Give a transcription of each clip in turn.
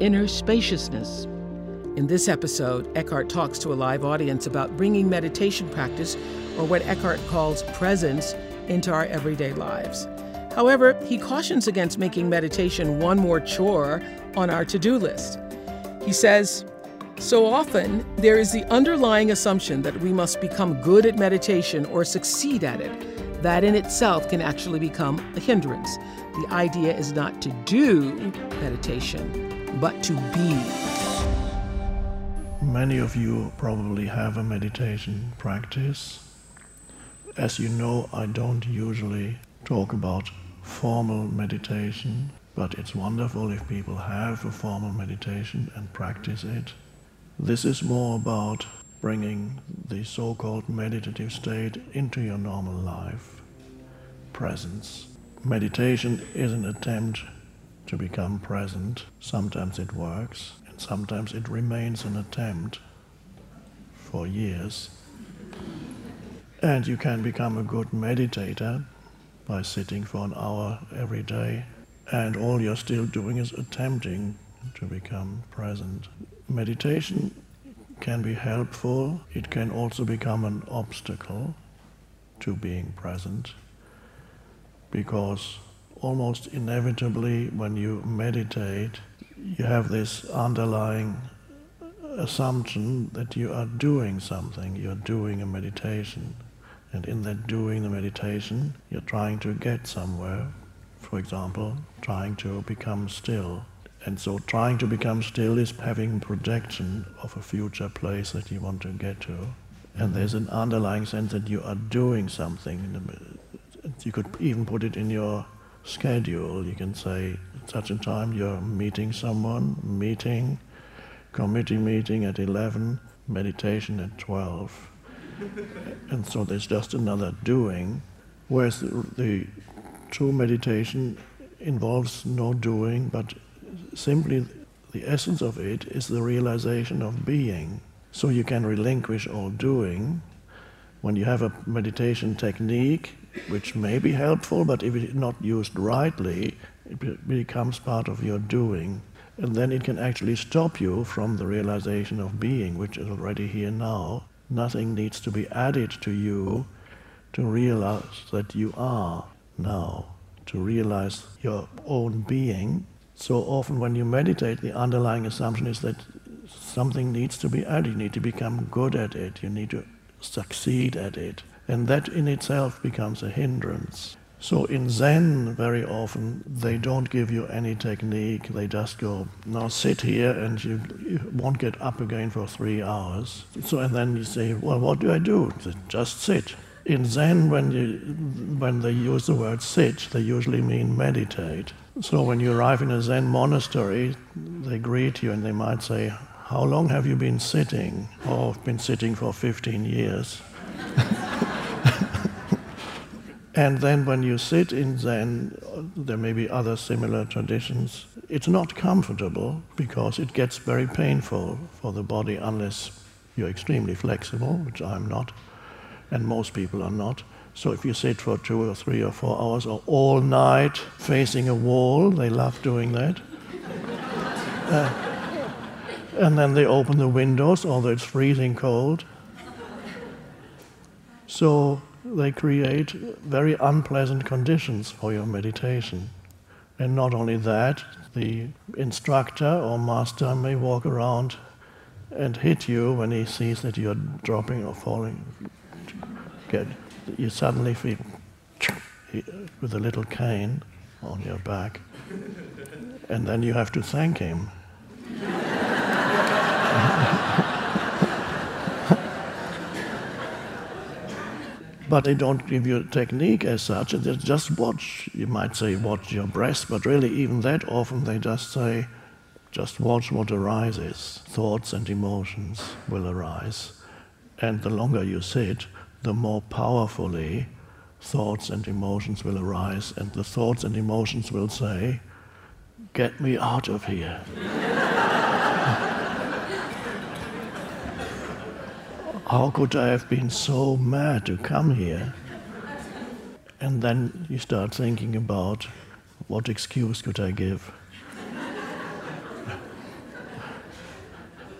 Inner spaciousness. In this episode, Eckhart talks to a live audience about bringing meditation practice, or what Eckhart calls presence, into our everyday lives. However, he cautions against making meditation one more chore on our to do list. He says, so often, there is the underlying assumption that we must become good at meditation or succeed at it. That in itself can actually become a hindrance. The idea is not to do meditation, but to be. Many of you probably have a meditation practice. As you know, I don't usually talk about formal meditation, but it's wonderful if people have a formal meditation and practice it. This is more about bringing the so called meditative state into your normal life, presence. Meditation is an attempt to become present. Sometimes it works, and sometimes it remains an attempt for years. And you can become a good meditator by sitting for an hour every day, and all you're still doing is attempting to become present. Meditation can be helpful, it can also become an obstacle to being present because almost inevitably when you meditate, you have this underlying assumption that you are doing something, you're doing a meditation. And in that doing the meditation, you're trying to get somewhere. For example, trying to become still. And so trying to become still is having projection of a future place that you want to get to. And there's an underlying sense that you are doing something. You could even put it in your schedule. You can say, at such a time you're meeting someone, meeting, committee meeting at 11, meditation at 12. and so there's just another doing, whereas the, the true meditation involves no doing, but simply the essence of it is the realization of being. So you can relinquish all doing. When you have a meditation technique, which may be helpful, but if it's not used rightly, it becomes part of your doing. And then it can actually stop you from the realization of being, which is already here now. Nothing needs to be added to you to realize that you are now, to realize your own being. So often when you meditate, the underlying assumption is that something needs to be added. You need to become good at it. You need to succeed at it. And that in itself becomes a hindrance. So in Zen, very often, they don't give you any technique. They just go, now sit here and you, you won't get up again for three hours. So, and then you say, well, what do I do? Just sit. In Zen, when, you, when they use the word sit, they usually mean meditate. So when you arrive in a Zen monastery, they greet you and they might say, how long have you been sitting? Oh, I've been sitting for 15 years. And then when you sit in Zen, there may be other similar traditions. It's not comfortable because it gets very painful for the body unless you're extremely flexible, which I'm not, and most people are not. So if you sit for two or three or four hours or all night facing a wall, they love doing that. uh, and then they open the windows, although it's freezing cold. So they create very unpleasant conditions for your meditation. And not only that, the instructor or master may walk around and hit you when he sees that you're dropping or falling. Get, you suddenly feel with a little cane on your back, and then you have to thank him. but they don't give you a technique as such, they just watch. You might say, watch your breath, but really, even that often they just say, just watch what arises. Thoughts and emotions will arise. And the longer you sit, the more powerfully thoughts and emotions will arise, and the thoughts and emotions will say, Get me out of here. How could I have been so mad to come here? And then you start thinking about what excuse could I give?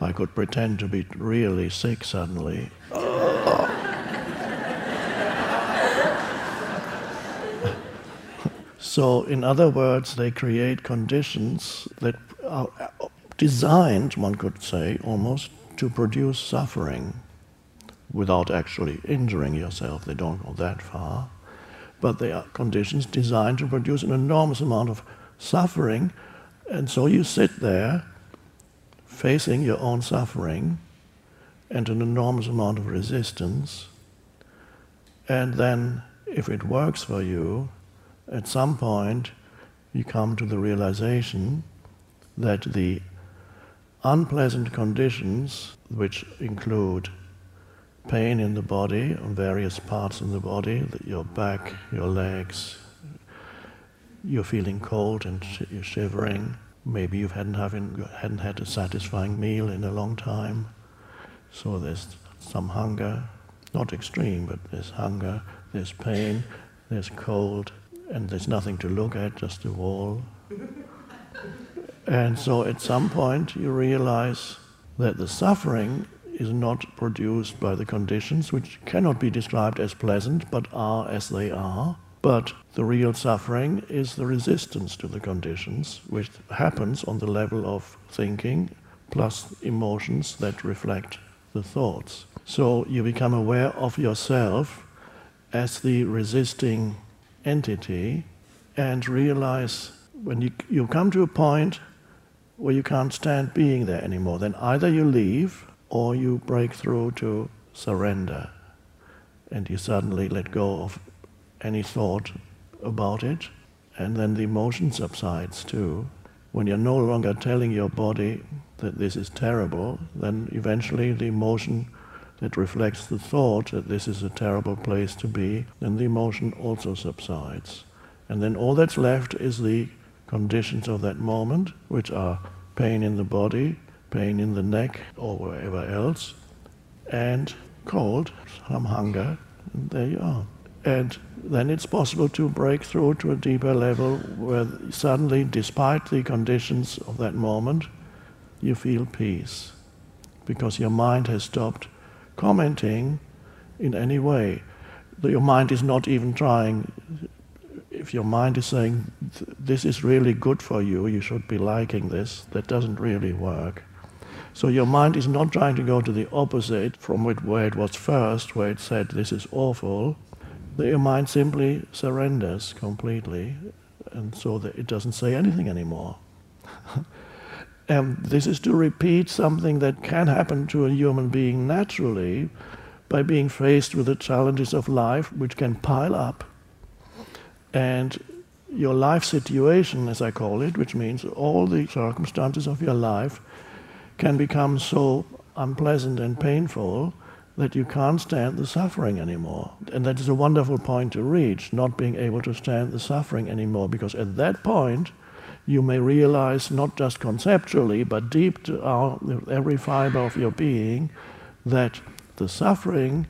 I could pretend to be really sick suddenly. so, in other words, they create conditions that are designed, one could say, almost to produce suffering without actually injuring yourself. They don't go that far. But they are conditions designed to produce an enormous amount of suffering. And so you sit there facing your own suffering and an enormous amount of resistance. And then, if it works for you, at some point you come to the realization that the unpleasant conditions, which include pain in the body, on various parts in the body, your back, your legs, you're feeling cold and you're shivering maybe you hadn't, having, hadn't had a satisfying meal in a long time. So there's some hunger, not extreme, but there's hunger, there's pain, there's cold, and there's nothing to look at, just a wall. and so at some point you realize that the suffering is not produced by the conditions, which cannot be described as pleasant, but are as they are but the real suffering is the resistance to the conditions, which happens on the level of thinking plus emotions that reflect the thoughts. So you become aware of yourself as the resisting entity and realize when you, you come to a point where you can't stand being there anymore, then either you leave or you break through to surrender and you suddenly let go of any thought about it, and then the emotion subsides too. When you're no longer telling your body that this is terrible, then eventually the emotion that reflects the thought that this is a terrible place to be, then the emotion also subsides. And then all that's left is the conditions of that moment, which are pain in the body, pain in the neck, or wherever else, and cold, some hunger, and there you are. And then it's possible to break through to a deeper level where suddenly, despite the conditions of that moment, you feel peace because your mind has stopped commenting in any way. Your mind is not even trying. If your mind is saying, This is really good for you, you should be liking this, that doesn't really work. So your mind is not trying to go to the opposite from where it was first, where it said, This is awful your mind simply surrenders completely, and so that it doesn't say anything anymore. and um, this is to repeat something that can happen to a human being naturally by being faced with the challenges of life, which can pile up. And your life situation, as I call it, which means all the circumstances of your life, can become so unpleasant and painful that you can't stand the suffering anymore. And that is a wonderful point to reach, not being able to stand the suffering anymore, because at that point, you may realize, not just conceptually, but deep down, every fiber of your being, that the suffering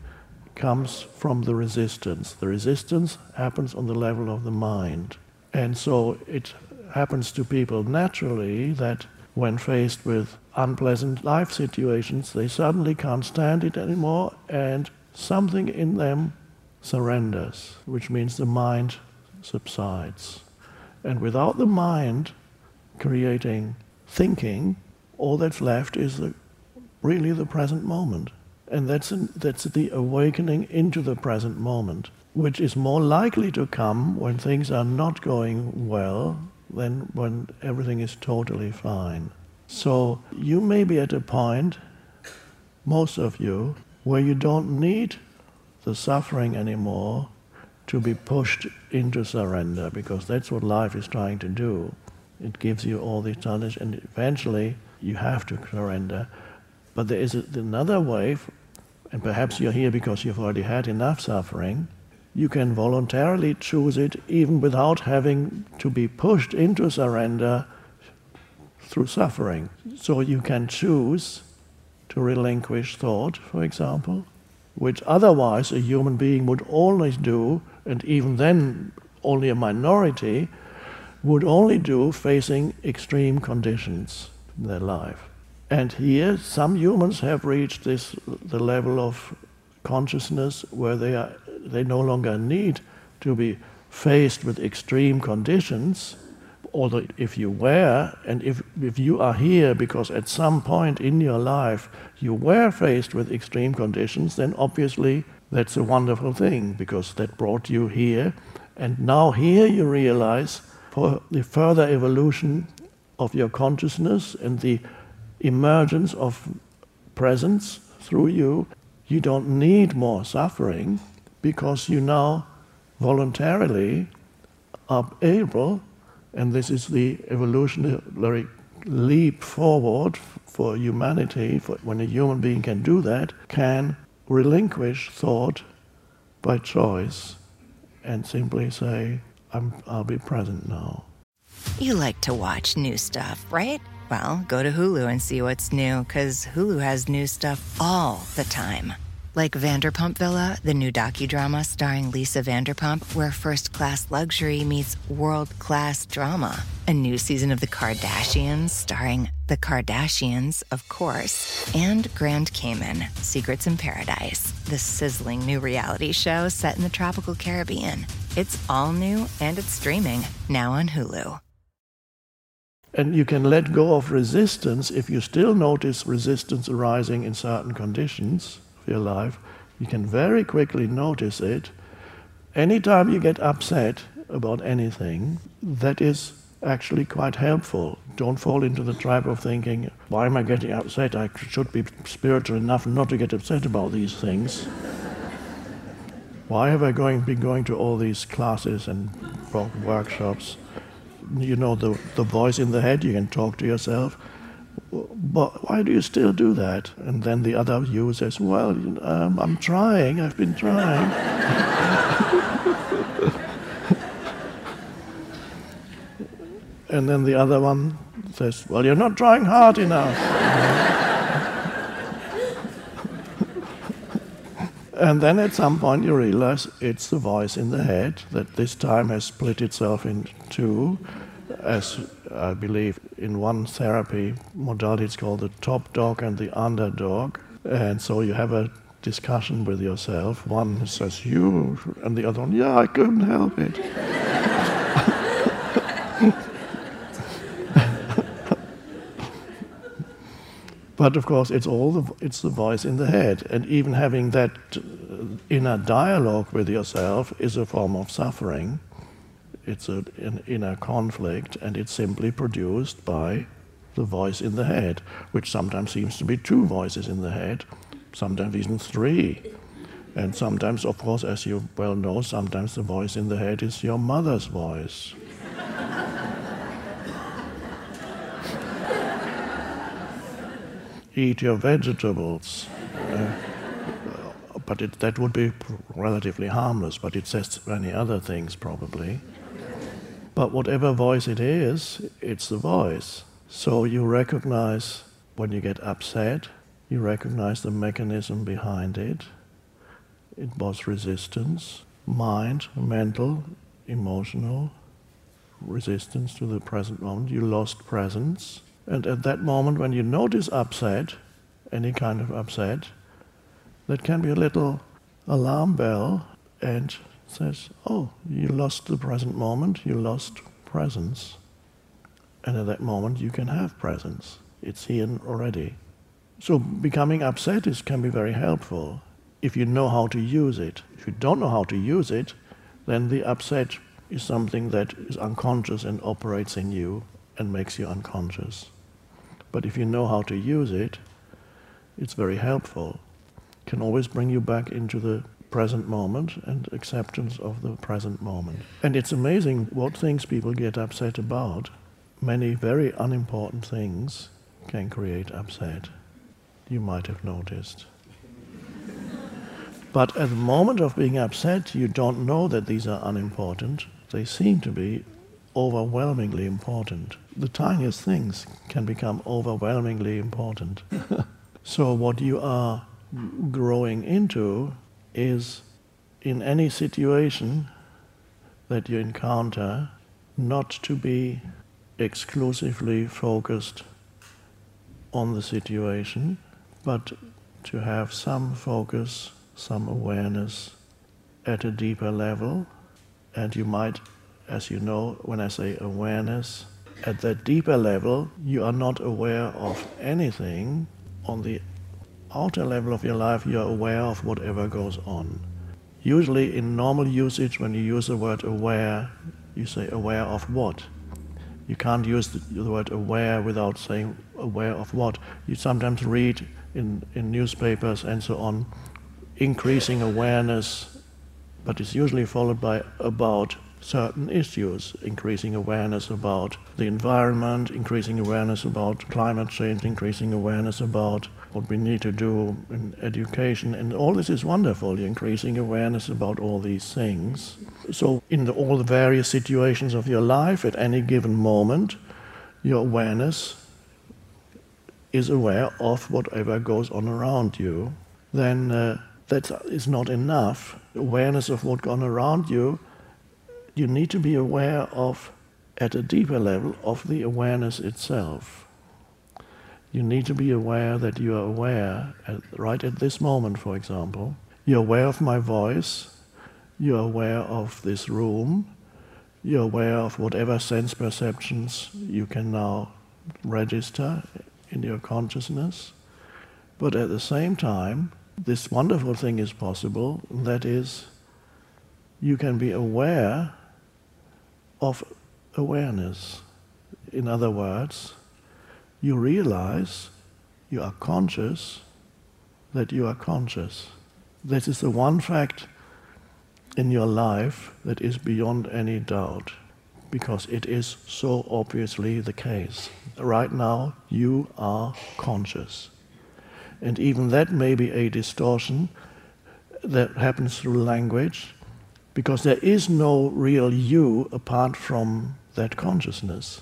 comes from the resistance. The resistance happens on the level of the mind. And so it happens to people naturally that when faced with unpleasant life situations, they suddenly can't stand it anymore and something in them surrenders, which means the mind subsides. And without the mind creating thinking, all that's left is the, really the present moment. And that's, an, that's the awakening into the present moment, which is more likely to come when things are not going well than when everything is totally fine. So you may be at a point, most of you, where you don't need the suffering anymore to be pushed into surrender, because that's what life is trying to do. It gives you all these challenges, and eventually you have to surrender. But there is another way, and perhaps you're here because you've already had enough suffering. You can voluntarily choose it even without having to be pushed into surrender through suffering. So you can choose to relinquish thought, for example, which otherwise a human being would always do, and even then only a minority would only do facing extreme conditions in their life. And here, some humans have reached this the level of consciousness where they are they no longer need to be faced with extreme conditions. Although if you were, and if, if you are here because at some point in your life you were faced with extreme conditions, then obviously that's a wonderful thing because that brought you here. And now here you realize for the further evolution of your consciousness and the emergence of presence through you, you don't need more suffering because you now voluntarily are able, and this is the evolutionary leap forward for humanity, for when a human being can do that, can relinquish thought by choice and simply say, i will be present now. You like to watch new stuff, right? Well, go to Hulu and see what's new, because Hulu has new stuff all the time. Like Vanderpump Villa, the new docudrama starring Lisa Vanderpump, where first class luxury meets world class drama. A new season of The Kardashians starring The Kardashians, of course, and Grand Cayman, Secrets in Paradise, the sizzling new reality show set in the tropical Caribbean. It's all new and it's streaming now on Hulu. And you can let go of resistance if you still notice resistance arising in certain conditions your life. You can very quickly notice it. Anytime you get upset about anything, that is actually quite helpful. Don't fall into the trap of thinking, why am I getting upset? I should be spiritual enough not to get upset about these things. why have I going, been going to all these classes and workshops? You know, the, the voice in the head, you can talk to yourself. But why do you still do that? And then the other you says, well, um, I'm trying, I've been trying. And then the other one says, Well, you're not trying hard enough. and then at some point you realize it's the voice in the head that this time has split itself in two, as I believe in one therapy modality it's called the top dog and the underdog. And so you have a discussion with yourself. One says you, and the other one, yeah, I couldn't help it. But of course, it's all the, it's the voice in the head, and even having that uh, inner dialogue with yourself is a form of suffering. It's a, an inner conflict, and it's simply produced by the voice in the head, which sometimes seems to be two voices in the head, sometimes even three. And sometimes, of course, as you well know, sometimes the voice in the head is your mother's voice. eat your vegetables. Uh, but it, that would be relatively harmless, but it says many other things probably. But whatever voice it is, it's the voice. So you recognize when you get upset, you recognize the mechanism behind it. It was resistance, mind, mental, emotional, resistance to the present moment. You lost presence. And at that moment, when you notice upset, any kind of upset, that can be a little alarm bell and says, Oh, you lost the present moment, you lost presence. And at that moment, you can have presence. It's here already. So becoming upset is, can be very helpful if you know how to use it. If you don't know how to use it, then the upset is something that is unconscious and operates in you and makes you unconscious. But if you know how to use it, it's very helpful. Can always bring you back into the present moment and acceptance of the present moment. And it's amazing what things people get upset about. Many very unimportant things can create upset. You might have noticed. But at the moment of being upset, you don't know that these are unimportant. They seem to be overwhelmingly important. The tiniest things can become overwhelmingly important. so, what you are growing into is in any situation that you encounter, not to be exclusively focused on the situation, but to have some focus, some awareness at a deeper level. And you might, as you know, when I say awareness, at that deeper level, you are not aware of anything. On the outer level of your life, you are aware of whatever goes on. Usually, in normal usage, when you use the word aware, you say aware of what? You can't use the, the word aware without saying aware of what. You sometimes read in, in newspapers and so on increasing awareness, but it's usually followed by about certain issues, increasing awareness about the environment, increasing awareness about climate change, increasing awareness about what we need to do in education, and all this is wonderful, increasing awareness about all these things. So, in the, all the various situations of your life at any given moment, your awareness is aware of whatever goes on around you. Then uh, that is not enough. Awareness of what goes on around you, you need to be aware of, at a deeper level, of the awareness itself you need to be aware that you are aware, at, right at this moment, for example. You're aware of my voice, you're aware of this room, you're aware of whatever sense perceptions you can now register in your consciousness. But at the same time, this wonderful thing is possible that is, you can be aware of awareness. In other words, you realize you are conscious that you are conscious. This is the one fact in your life that is beyond any doubt because it is so obviously the case. Right now, you are conscious. And even that may be a distortion that happens through language because there is no real you apart from that consciousness.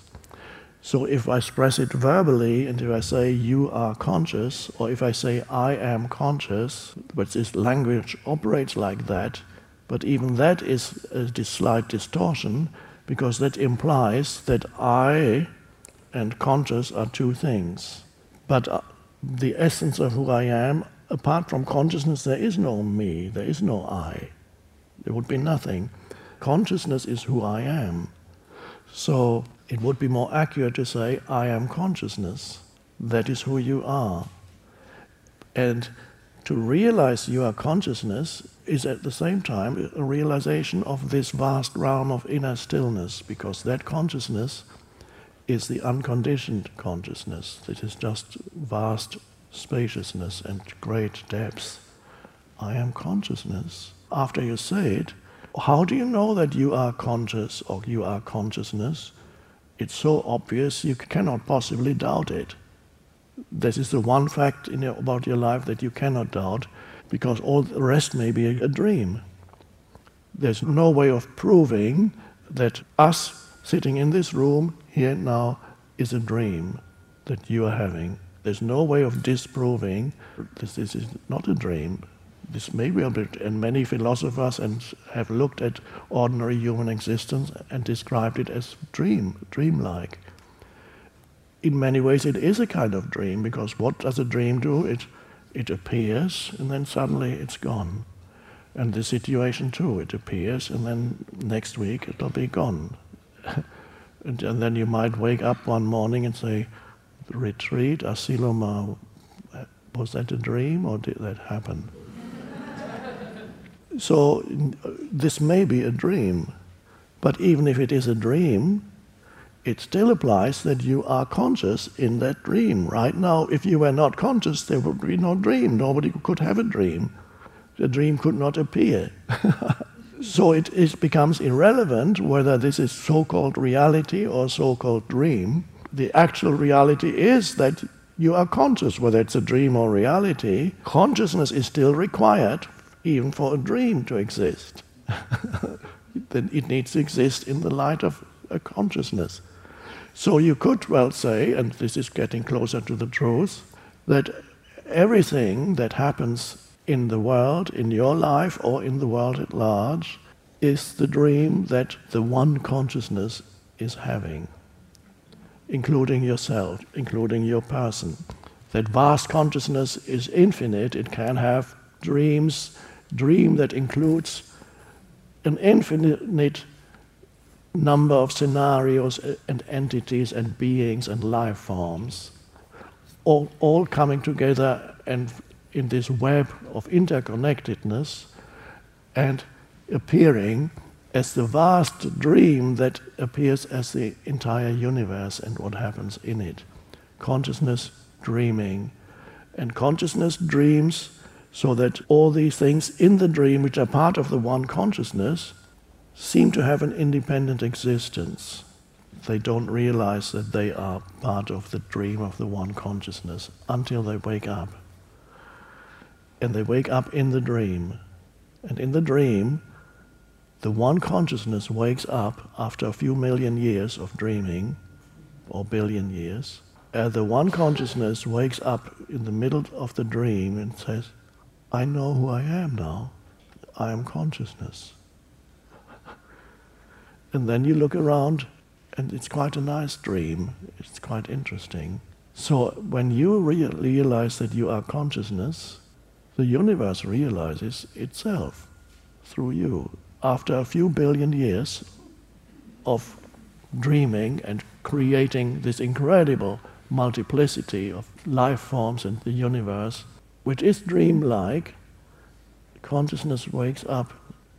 So if I express it verbally, and if I say you are conscious, or if I say I am conscious, but this language operates like that, but even that is a slight distortion because that implies that I and conscious are two things. But uh, the essence of who I am, apart from consciousness, there is no me, there is no I. There would be nothing. Consciousness is who I am. So it would be more accurate to say, I am consciousness. That is who you are. And to realize you are consciousness is at the same time a realization of this vast realm of inner stillness, because that consciousness is the unconditioned consciousness. It is just vast spaciousness and great depth. I am consciousness. After you say it, how do you know that you are conscious or you are consciousness? It's so obvious you cannot possibly doubt it. This is the one fact your, about your life that you cannot doubt because all the rest may be a, a dream. There's no way of proving that us sitting in this room here now is a dream that you are having. There's no way of disproving this, this is not a dream this may be a bit, and many philosophers and have looked at ordinary human existence and described it as dream, dreamlike. In many ways, it is a kind of dream because what does a dream do? It it appears and then suddenly it's gone, and the situation too. It appears and then next week it'll be gone. And, and then you might wake up one morning and say, retreat, Asilomar, was that a dream or did that happen? So this may be a dream, but even if it is a dream, it still applies that you are conscious in that dream. Right now, if you were not conscious, there would be no dream. Nobody could have a dream. The dream could not appear. so it, it becomes irrelevant whether this is so called reality or so called dream. The actual reality is that you are conscious, whether it's a dream or reality. Consciousness is still required, even for a dream to exist. then it needs to exist in the light of a consciousness. So you could well say, and this is getting closer to the truth, that everything that happens in the world, in your life, or in the world at large, is the dream that the one consciousness is having, including yourself, including your person. That vast consciousness is infinite, it can have dreams, dream that includes an infinite number of scenarios and entities and beings and life forms, all, all coming together and in this web of interconnectedness and appearing as the vast dream that appears as the entire universe and what happens in it. Consciousness dreaming. And consciousness dreams so that all these things in the dream, which are part of the one consciousness, seem to have an independent existence. They don't realize that they are part of the dream of the one consciousness until they wake up. And they wake up in the dream. And in the dream, the one consciousness wakes up after a few million years of dreaming, or billion years. And the one consciousness wakes up in the middle of the dream and says, I know who I am now. I am consciousness. And then you look around, and it's quite a nice dream. It's quite interesting. So when you re- realize that you are consciousness, the universe realizes itself through you. After a few billion years of dreaming and creating this incredible multiplicity of life forms in the universe, which is dreamlike, consciousness wakes up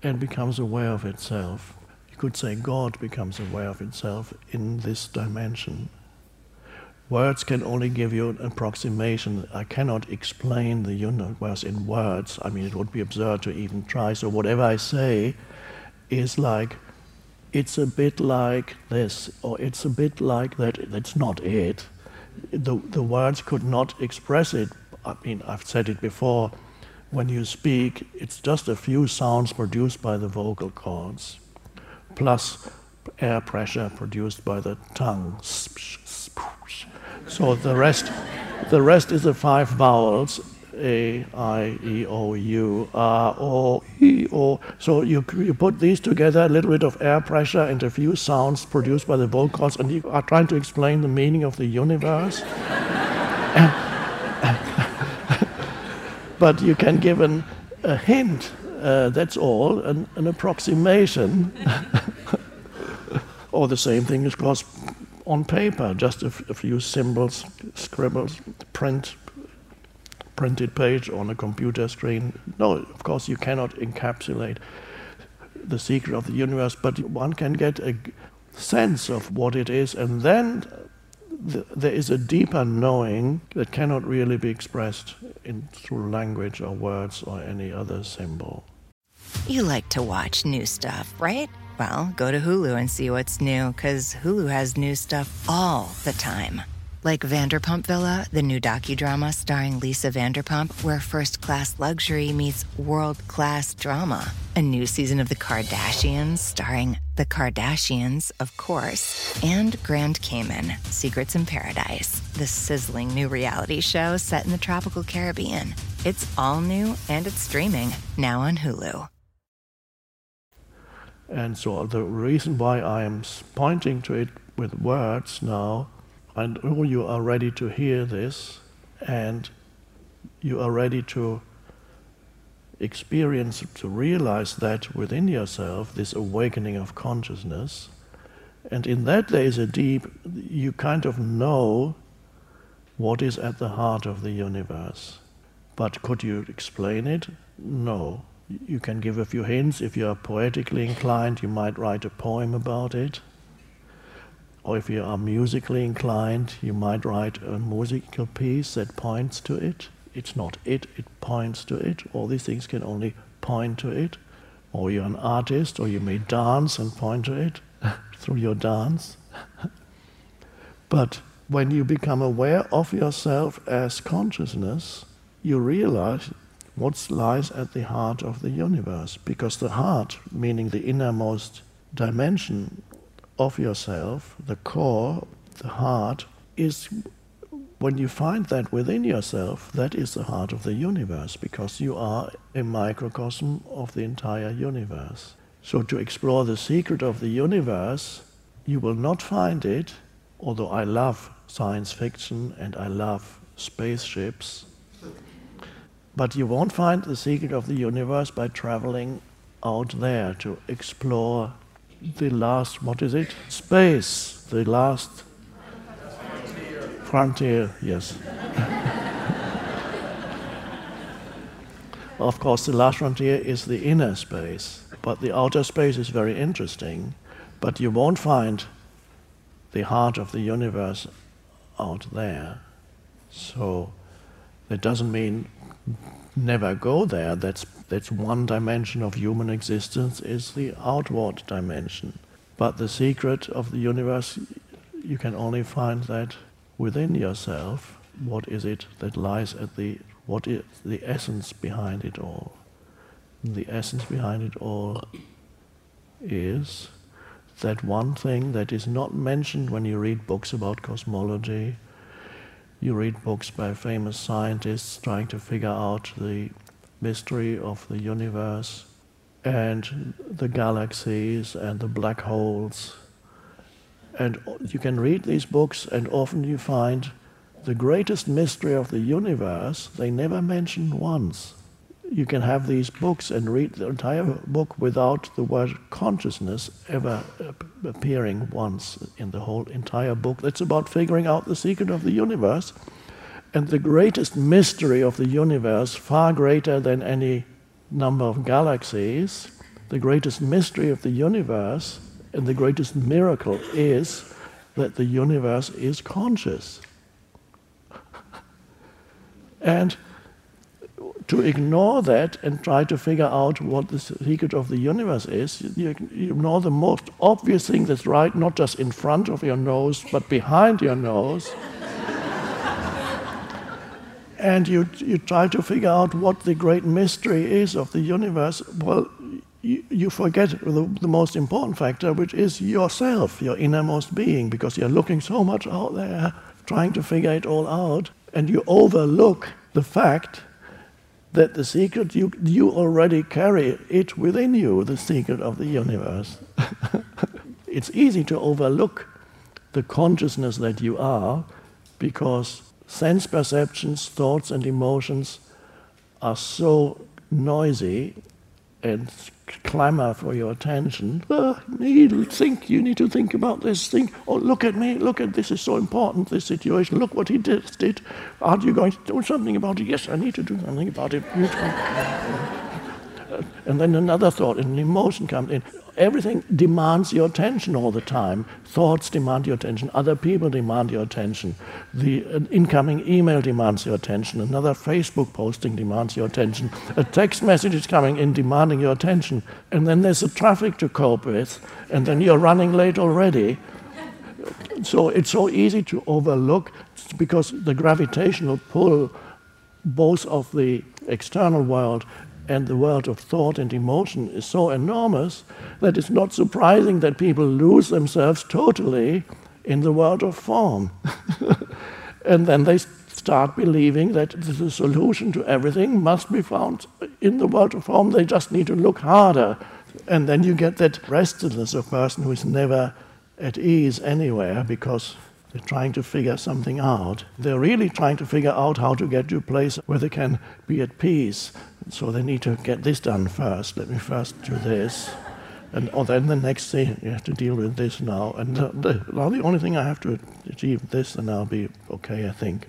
and becomes aware of itself You could say God becomes aware of itself in this dimension. Words can only give you an approximation. I cannot explain the universe in words. I mean, it would be absurd to even try. So, whatever I say is like, it's a bit like this, or it's a bit like that. That's not it. The, the words could not express it. I mean, I've said it before. When you speak, it's just a few sounds produced by the vocal cords plus air pressure produced by the tongue. So the rest, the rest is the five vowels a, I, E, O, U, R, O, E, O. So you, you put these together, a little bit of air pressure and a few sounds produced by the vocals, and you are trying to explain the meaning of the universe. but you can give an, a hint, uh, that's all, an, an approximation. or the same thing is course on paper, just a, few symbols, scribbles, print, printed page on a computer screen. No, of course you cannot encapsulate the secret of the universe, but one can get a sense of what it is, and then th- there is a deeper knowing that cannot really be expressed in, through language or words or any other symbol. You like to watch new stuff, right? Well, go to Hulu and see what's new, because Hulu has new stuff all the time. Like Vanderpump Villa, the new docudrama starring Lisa Vanderpump, where first class luxury meets world class drama. A new season of The Kardashians starring The Kardashians, of course, and Grand Cayman, Secrets in Paradise, the sizzling new reality show set in the tropical Caribbean. It's all new and it's streaming now on Hulu. And so the reason why I am pointing to it with words now, and all you are ready to hear this, and you are ready to experience, to realize that within yourself, this awakening of consciousness, And in that there is a deep, you kind of know what is at the heart of the universe. But could you explain it? No. You can give a few hints. If you are poetically inclined, you might write a poem about it. Or if you are musically inclined, you might write a musical piece that points to it. It's not it, it points to it. All these things can only point to it. Or you're an artist, or you may dance and point to it through your dance. but when you become aware of yourself as consciousness, you realize what lies at the heart of the universe. Because the heart, meaning the innermost dimension of yourself, the core, the heart, is when you find that within yourself, that is the heart of the universe, because you are a microcosm of the entire universe. So, to explore the secret of the universe, you will not find it, although I love science fiction and I love spaceships, but you won't find the secret of the universe by traveling out there to explore the last, what is it? Space, the last Frontier, yes. of course, the last frontier is the inner space, but the outer space is very interesting. But you won't find the heart of the universe out there. So that doesn't mean never go there. That's, that's one dimension of human existence is the outward dimension. But the secret of the universe, you can only find that within yourself, what is it that lies at the, what is the essence behind it all? The essence behind it all is that one thing that is not mentioned when you read books about cosmology. You read books by famous scientists trying to figure out the mystery of the universe and the galaxies and the black holes and you can read these books, and often you find the greatest mystery of the universe they never mention once. You can have these books and read the entire book without the word consciousness ever appearing once in the whole entire book. That's about figuring out the secret of the universe. And the greatest mystery of the universe, far greater than any number of galaxies, the greatest mystery of the universe and the greatest miracle is that the universe is conscious. and to ignore that and try to figure out what the secret of the universe is, you, ignore the most obvious thing that's right, not just in front of your nose, but behind your nose. And you, you try to figure out what the great mystery is of the universe. Well, you, you forget the, the, most important factor, which is yourself, your innermost being, because you're looking so much out there, trying to figure it all out, and you overlook the fact that the secret you, you already carry it within you, the secret of the universe. it's easy to overlook the consciousness that you are because sense perceptions, thoughts, and emotions are so noisy and clamor for your attention. Oh, you think you need to think about this thing. Oh, look at me! Look at this is so important. This situation. Look what he did. did. Aren't you going to do something about it? Yes, I need to do something about it. and then another thought, an emotion comes in everything demands your attention all the time. Thoughts demand your attention. Other people demand your attention. The uh, incoming email demands your attention. Another Facebook posting demands your attention. A text message is coming in demanding your attention. And then there's the traffic to cope with. And then you're running late already. So it's so easy to overlook because the gravitational pull both of the external world and the world of thought and emotion is so enormous that it's not surprising that people lose themselves totally in the world of form. and then they start believing that the solution to everything must be found in the world of form. They just need to look harder. And then you get that restlessness of person who is never at ease anywhere because trying to figure something out. They're really trying to figure out how to get to a place where they can be at peace. So they need to get this done first. Let me first do this. And or then the next thing you have to deal with this now, and the, the, the only thing I have to achieve this, and I'll be okay, I think.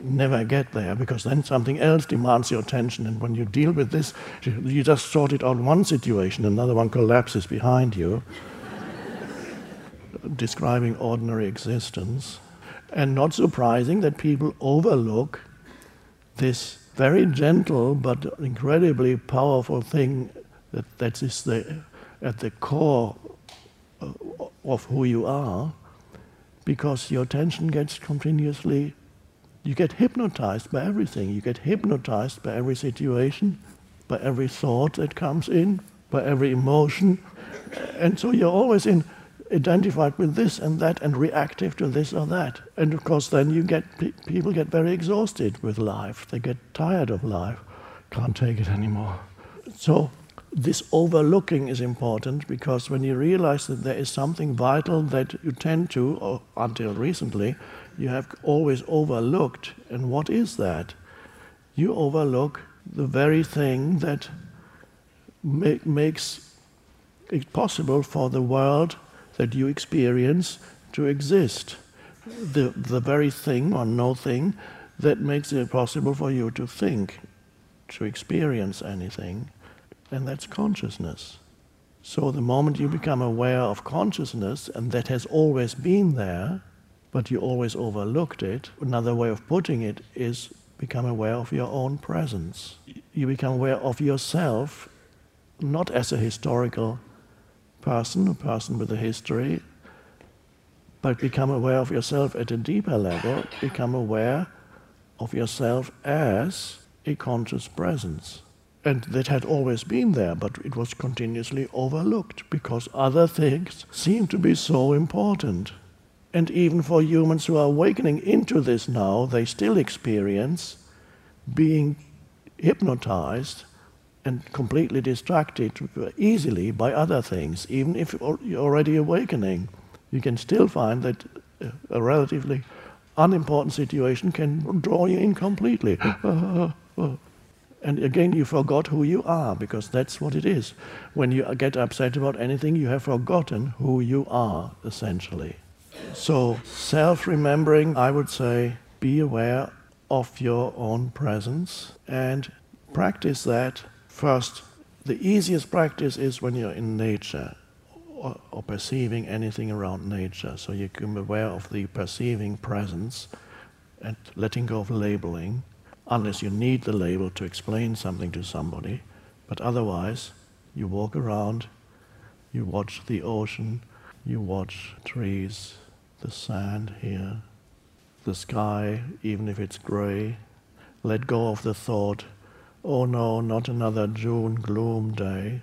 Never get there because then something else demands your attention, and when you deal with this, you just sort it out one situation, another one collapses behind you, describing ordinary existence, and not surprising that people overlook this very gentle but incredibly powerful thing that, that is the, at the core uh, of who you are, because your attention gets continuously, you get hypnotized by everything. You get hypnotized by every situation, by every thought that comes in, by every emotion. And so you're always in identified with this and that and reactive to this or that. And of course, then you get people get very exhausted with life. They get tired of life, can't take it anymore. So this overlooking is important because when you realize that there is something vital that you tend to, or until recently, you have always overlooked. And what is that? You overlook the very thing that make, makes it possible for the world that you experience to exist. The, the very thing or no thing that makes it possible for you to think, to experience anything, and that's consciousness. So the moment you become aware of consciousness, and that has always been there, but you always overlooked it, another way of putting it is become aware of your own presence. You become aware of yourself not as a historical person, a person with a history, but become aware of yourself at a deeper level, become aware of yourself as a conscious presence. And that had always been there, but it was continuously overlooked because other things seem to be so important. And even for humans who are awakening into this now, they still experience being hypnotized and completely distracted easily by other things, even if you're already awakening. You can still find that uh, a relatively unimportant situation can draw you in completely. and again, you forgot who you are, because that's what it is. When you get upset about anything, you have forgotten who you are, essentially. So, self remembering, I would say, be aware of your own presence and practice that First, the easiest practice is when you're in nature or, or, perceiving anything around nature. So you can be aware of the perceiving presence and letting go of labeling, unless you need the label to explain something to somebody. But otherwise, you walk around, you watch the ocean, you watch trees, the sand here, the sky, even if it's gray. Let go of the thought oh no, not another June gloom day.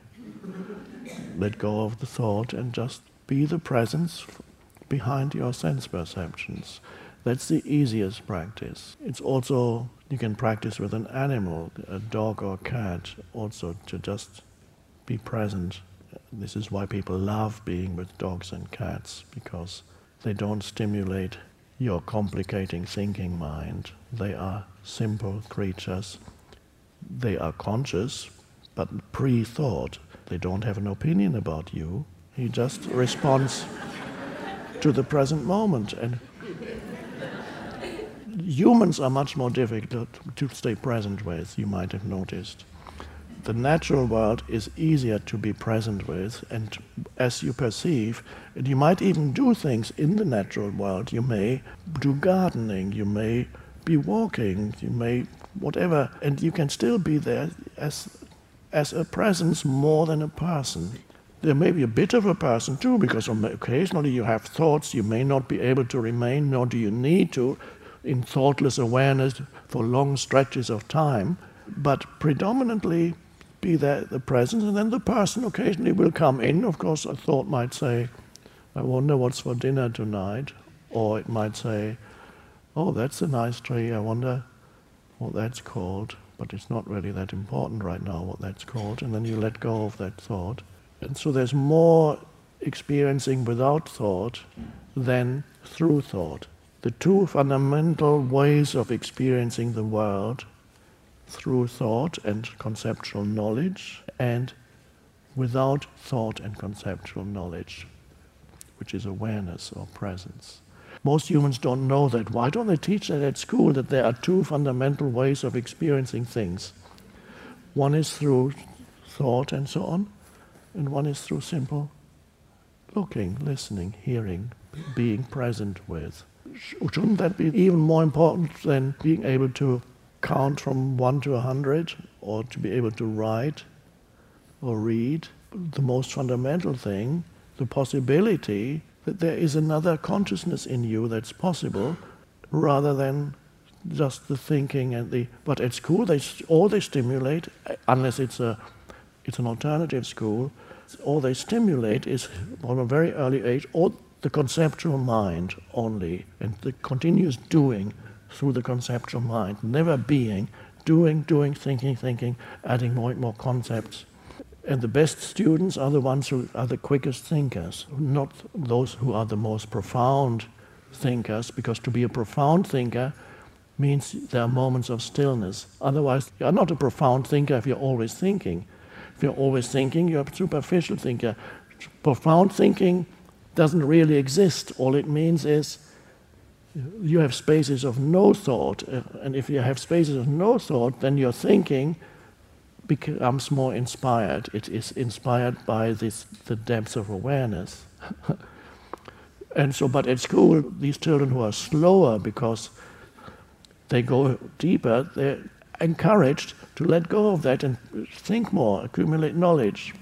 Let go of the thought and just be the presence behind your sense perceptions. That's the easiest practice. It's also, you can practice with an animal, a dog or cat, also to just be present. This is why people love being with dogs and cats, because they don't stimulate your complicating thinking mind. They are simple creatures they are conscious, but pre thought. They don't have an opinion about you. He just responds to the present moment. And humans are much more difficult to stay present with, you might have noticed. The natural world is easier to be present with, and as you perceive, and you might even do things in the natural world. You may do gardening, you may be walking, you may whatever, and you can still be there as, as a presence more than a person. There may be a bit of a person too, because occasionally you have thoughts you may not be able to remain, nor do you need to, in thoughtless awareness for long stretches of time, but predominantly be there the presence, and then the person occasionally will come in. Of course, a thought might say, I wonder what's for dinner tonight, or it might say, Oh, that's a nice tree, I wonder what that's called, but it's not really that important right now what that's called, and then you let go of that thought. And so there's more experiencing without thought than through thought. The two fundamental ways of experiencing the world through thought and conceptual knowledge and without thought and conceptual knowledge, which is awareness or presence. Most humans don't know that. Why don't they teach that at school that there are two fundamental ways of experiencing things? One is through thought and so on, and one is through simple looking, listening, hearing, being present with. Shouldn't that be even more important than being able to count from one to a hundred or to be able to write or read? The most fundamental thing, the possibility that there is another consciousness in you that's possible rather than just the thinking and the but at school they all they stimulate unless it's a it's an alternative school all they stimulate is from a very early age all the conceptual mind only and the continuous doing through the conceptual mind never being doing doing thinking thinking adding more and more concepts and the best students are the ones who are the quickest thinkers, not those who are the most profound thinkers, because to be a profound thinker means there are moments of stillness. Otherwise, you are not a profound thinker if you're always thinking. If you're always thinking, you're a superficial thinker. Profound thinking doesn't really exist. All it means is you have spaces of no thought. And if you have spaces of no thought, then you're thinking becomes more inspired. It is inspired by this, the depth of awareness. and so, but at school, these children who are slower because they go deeper, they're encouraged to let go of that and think more, accumulate knowledge.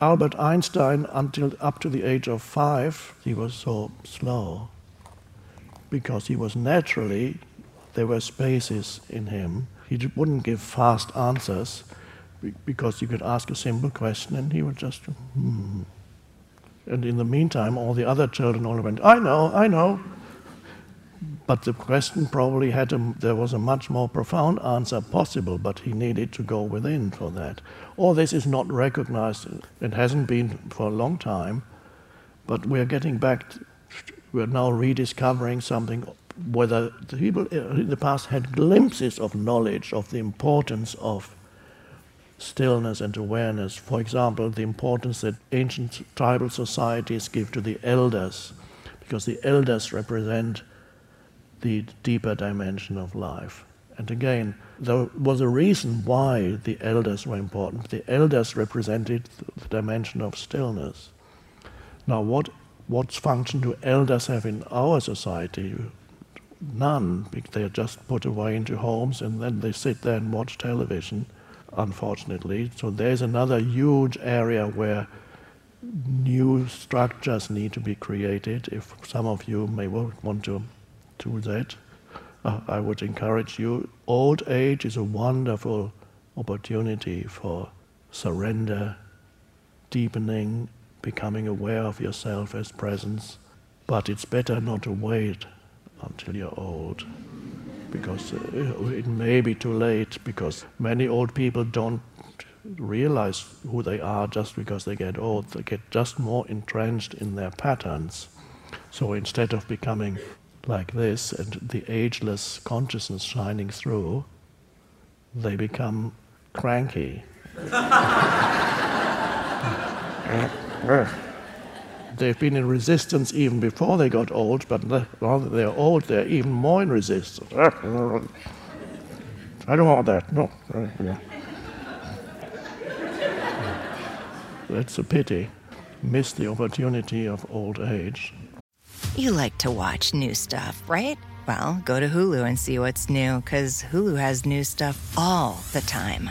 Albert Einstein, until up to the age of five, he was so slow because he was naturally, there were spaces in him. He wouldn't give fast answers because you could ask a simple question and he would just, hmm. And in the meantime, all the other children all went, I know, I know. But the question probably had a, there was a much more profound answer possible, but he needed to go within for that. All this is not recognized. It hasn't been for a long time, but we're getting back. We're now rediscovering something. Whether the people in the past had glimpses of knowledge of the importance of stillness and awareness. For example, the importance that ancient tribal societies give to the elders, because the elders represent the deeper dimension of life. And again, there was a reason why the elders were important. The elders represented the dimension of stillness. Now, what, what function do elders have in our society? None. Because They're just put away into homes and then they sit there and watch television unfortunately. So there's another huge area where new structures need to be created. If some of you may want to do that, uh, I would encourage you. Old age is a wonderful opportunity for surrender, deepening, becoming aware of yourself as presence. But it's better not to wait until you're old because uh, it may be too late because many old people don't realize who they are just because they get old. They get just more entrenched in their patterns. So instead of becoming like this and the ageless consciousness shining through, they become cranky. They've been in resistance even before they got old, but now that they're old, they're even more in resistance. I don't want that. No. That's a pity. Miss the opportunity of old age. You like to watch new stuff, right? Well, go to Hulu and see what's new, because Hulu has new stuff all the time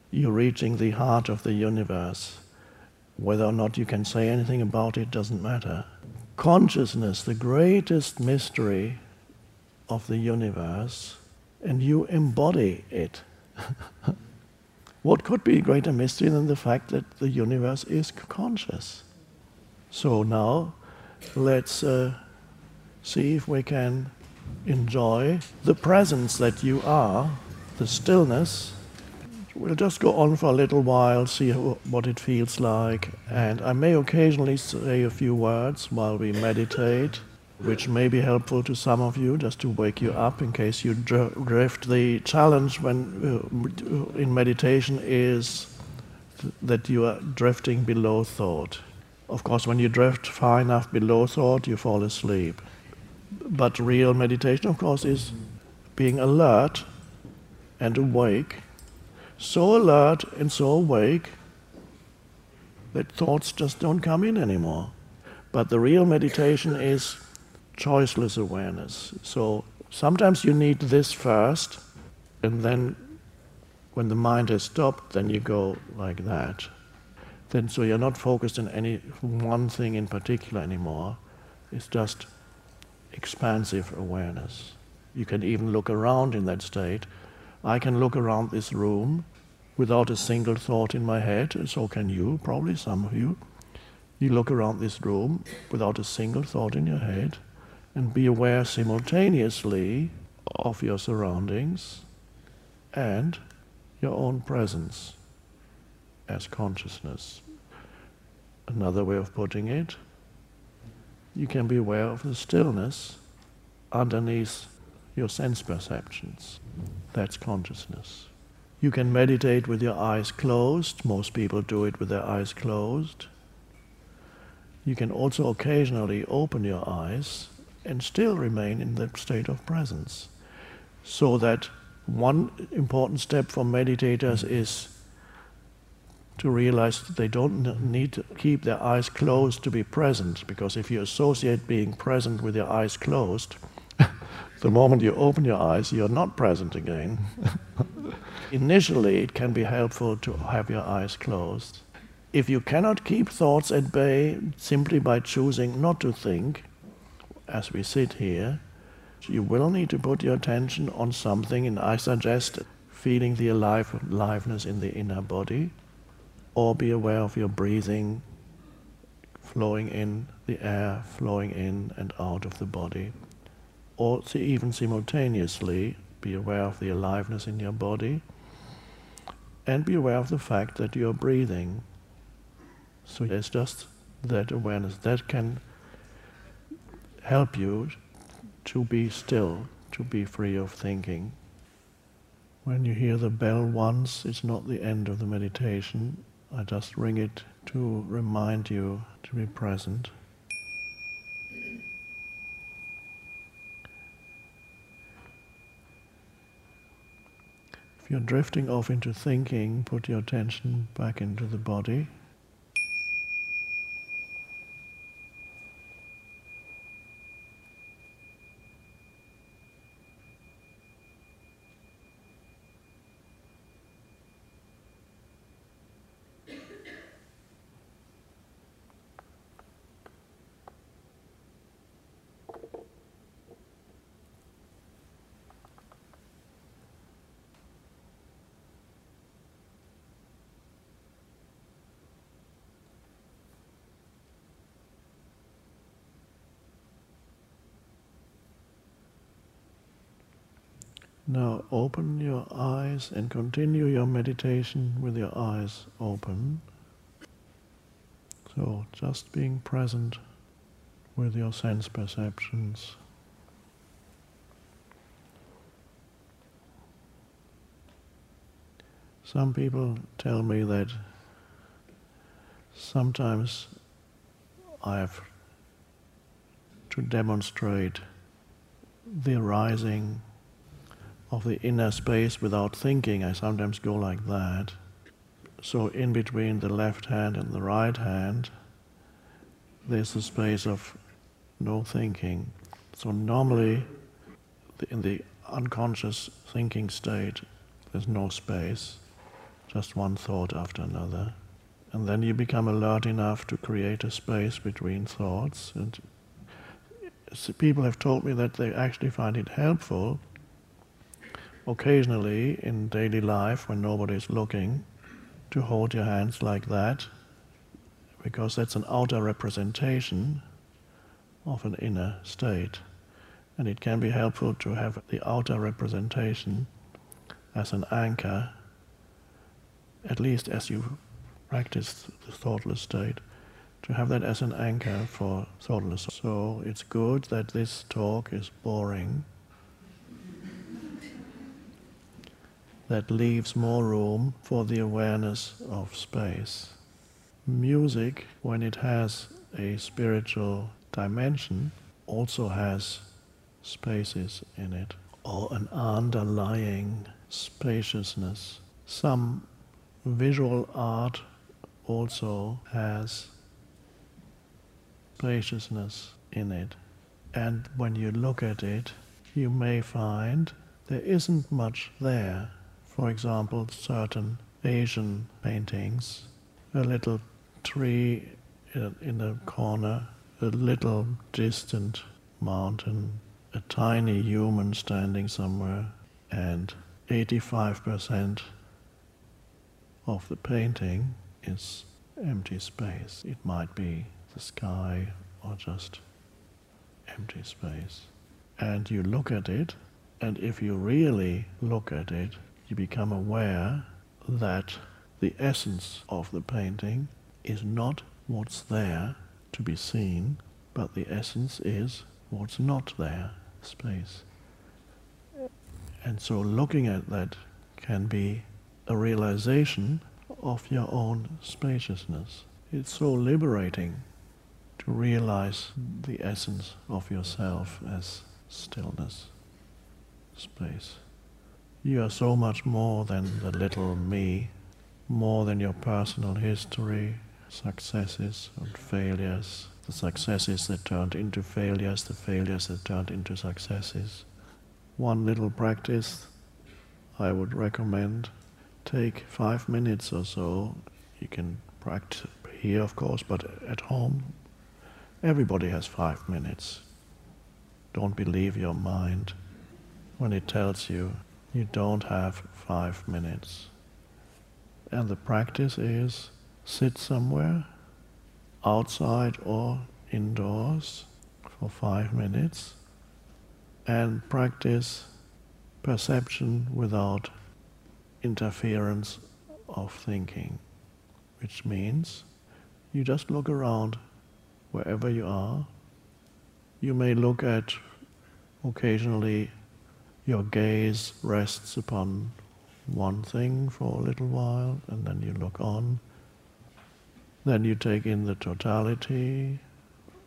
you're reaching the heart of the universe. Whether or not you can say anything about it doesn't matter. Consciousness, the greatest mystery of the universe, and you embody it. what could be a greater mystery than the fact that the universe is conscious? So now let's uh, see if we can enjoy the presence that you are, the stillness. We'll just go on for a little while, see how, what it feels like, and I may occasionally say a few words while we meditate, which may be helpful to some of you just to wake you up in case you drift. The challenge when uh, in meditation is that you are drifting below thought. Of course, when you drift far enough below thought, you fall asleep. But real meditation, of course, is being alert and awake, so alert and so awake that thoughts just don't come in anymore. But the real meditation is choiceless awareness. So sometimes you need this first, and then when the mind has stopped, then you go like that. Then so you're not focused on any one thing in particular anymore. It's just expansive awareness. You can even look around in that state. I can look around this room without a single thought in my head, so can you, probably some of you. You look around this room without a single thought in your head and be aware simultaneously of your surroundings and your own presence as consciousness. Another way of putting it, you can be aware of the stillness underneath your sense perceptions. That's consciousness. You can meditate with your eyes closed. Most people do it with their eyes closed. You can also occasionally open your eyes and still remain in the state of presence. So that one important step for meditators is to realize that they don't need to keep their eyes closed to be present, because if you associate being present with your eyes closed, the moment you open your eyes, you're not present again. Initially, it can be helpful to have your eyes closed. If you cannot keep thoughts at bay simply by choosing not to think, as we sit here, you will need to put your attention on something, and I suggest feeling the alive, aliveness in the inner body, or be aware of your breathing flowing in, the air flowing in and out of the body, or even simultaneously be aware of the aliveness in your body, and be aware of the fact that you're breathing. So there's just that awareness that can help you to be still, to be free of thinking. When you hear the bell once, it's not the end of the meditation. I just ring it to remind you to be present. You're drifting off into thinking, put your attention back into the body. Now open your eyes and continue your meditation with your eyes open. So just being present with your sense perceptions. Some people tell me that sometimes I have to demonstrate the arising of the inner space without thinking. I sometimes go like that. So, in between the left hand and the right hand, there's a space of no thinking. So, normally, in the unconscious thinking state, there's no space, just one thought after another. And then you become alert enough to create a space between thoughts. And people have told me that they actually find it helpful occasionally in daily life when nobody's looking to hold your hands like that because that's an outer representation of an inner state. And it can be helpful to have the outer representation as an anchor, at least as you practice the thoughtless state, to have that as an anchor for thoughtless. So it's good that this talk is boring. That leaves more room for the awareness of space. Music, when it has a spiritual dimension, also has spaces in it, or an underlying spaciousness. Some visual art also has spaciousness in it. And when you look at it, you may find there isn't much there. For example, certain Asian paintings, a little tree in a corner, a little distant mountain, a tiny human standing somewhere, and 85% of the painting is empty space. It might be the sky or just empty space. And you look at it, and if you really look at it, you become aware that the essence of the painting is not what's there to be seen, but the essence is what's not there, space. And so looking at that can be a realization of your own spaciousness. It's so liberating to realize the essence of yourself as stillness, space. You are so much more than the little me, more than your personal history, successes and failures, the successes that turned into failures, the failures that turned into successes. One little practice I would recommend take five minutes or so. You can practice here, of course, but at home, everybody has five minutes. Don't believe your mind when it tells you you don't have five minutes. And the practice is sit somewhere, outside or indoors, for five minutes, and practice perception without interference of thinking, which means you just look around wherever you are. You may look at occasionally your gaze rests upon one thing for a little while and then you look on. Then you take in the totality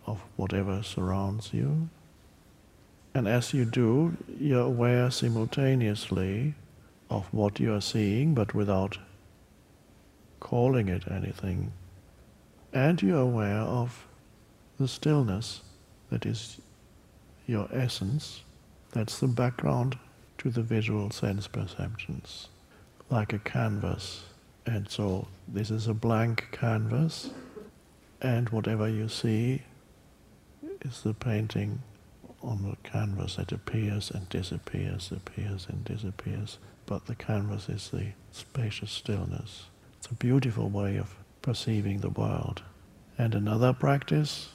of whatever surrounds you. And as you do, you're aware simultaneously of what you are seeing, but without calling it anything. And you're aware of the stillness that is your essence. That's the background to the visual sense perceptions, like a canvas. And so this is a blank canvas, and whatever you see is the painting on the canvas that appears and disappears, appears and disappears but the canvas is the spacious stillness. It's a beautiful way of perceiving the world. And another practice,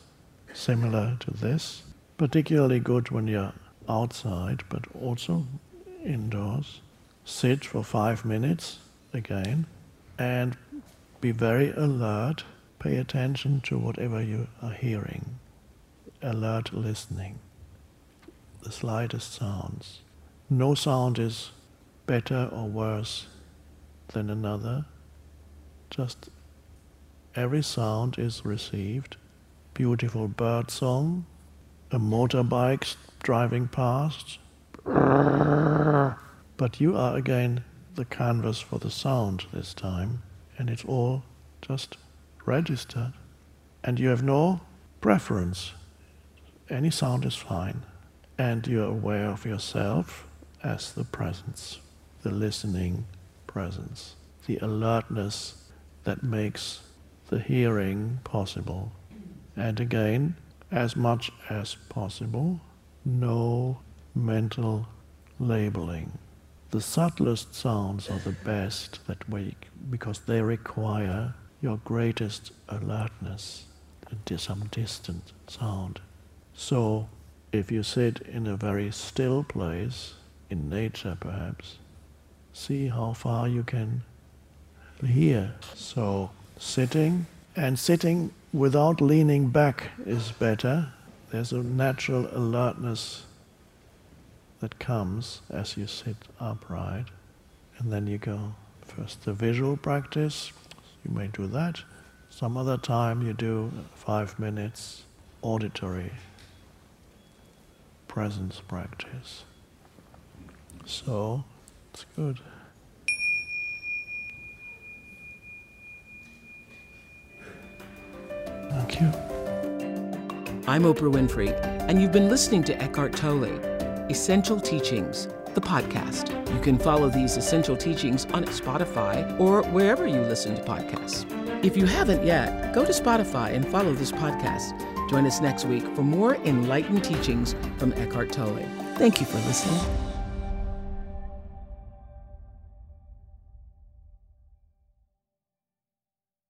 similar to this, particularly good when you're outside, but also indoors. Sit for five minutes again and be very alert. Pay attention to whatever you are hearing. Alert listening. The slightest sounds. No sound is better or worse than another. Just every sound is received. Beautiful bird song, a motorbike driving past. But you are again the canvas for the sound this time, and it's all just registered. And you have no preference. Any sound is fine. And you're aware of yourself as the presence the listening presence, the alertness that makes the hearing possible. And again, as much as possible, no mental labeling. The subtlest sounds are the best that wake because they require your greatest alertness into some distant sound. So, if you sit in a very still place, in nature perhaps, see how far you can hear. So, sitting and sitting without leaning back is better. There's a natural alertness that comes as you sit upright. And then you go first the visual practice, you may do that. Some other time you do five minutes auditory presence practice. So, it's good. Thank you. I'm Oprah Winfrey, and you've been listening to Eckhart Tolle, Essential Teachings, the podcast. You can follow these essential teachings on Spotify or wherever you listen to podcasts. If you haven't yet, go to Spotify and follow this podcast. Join us next week for more enlightened teachings from Eckhart Tolle. Thank you for listening.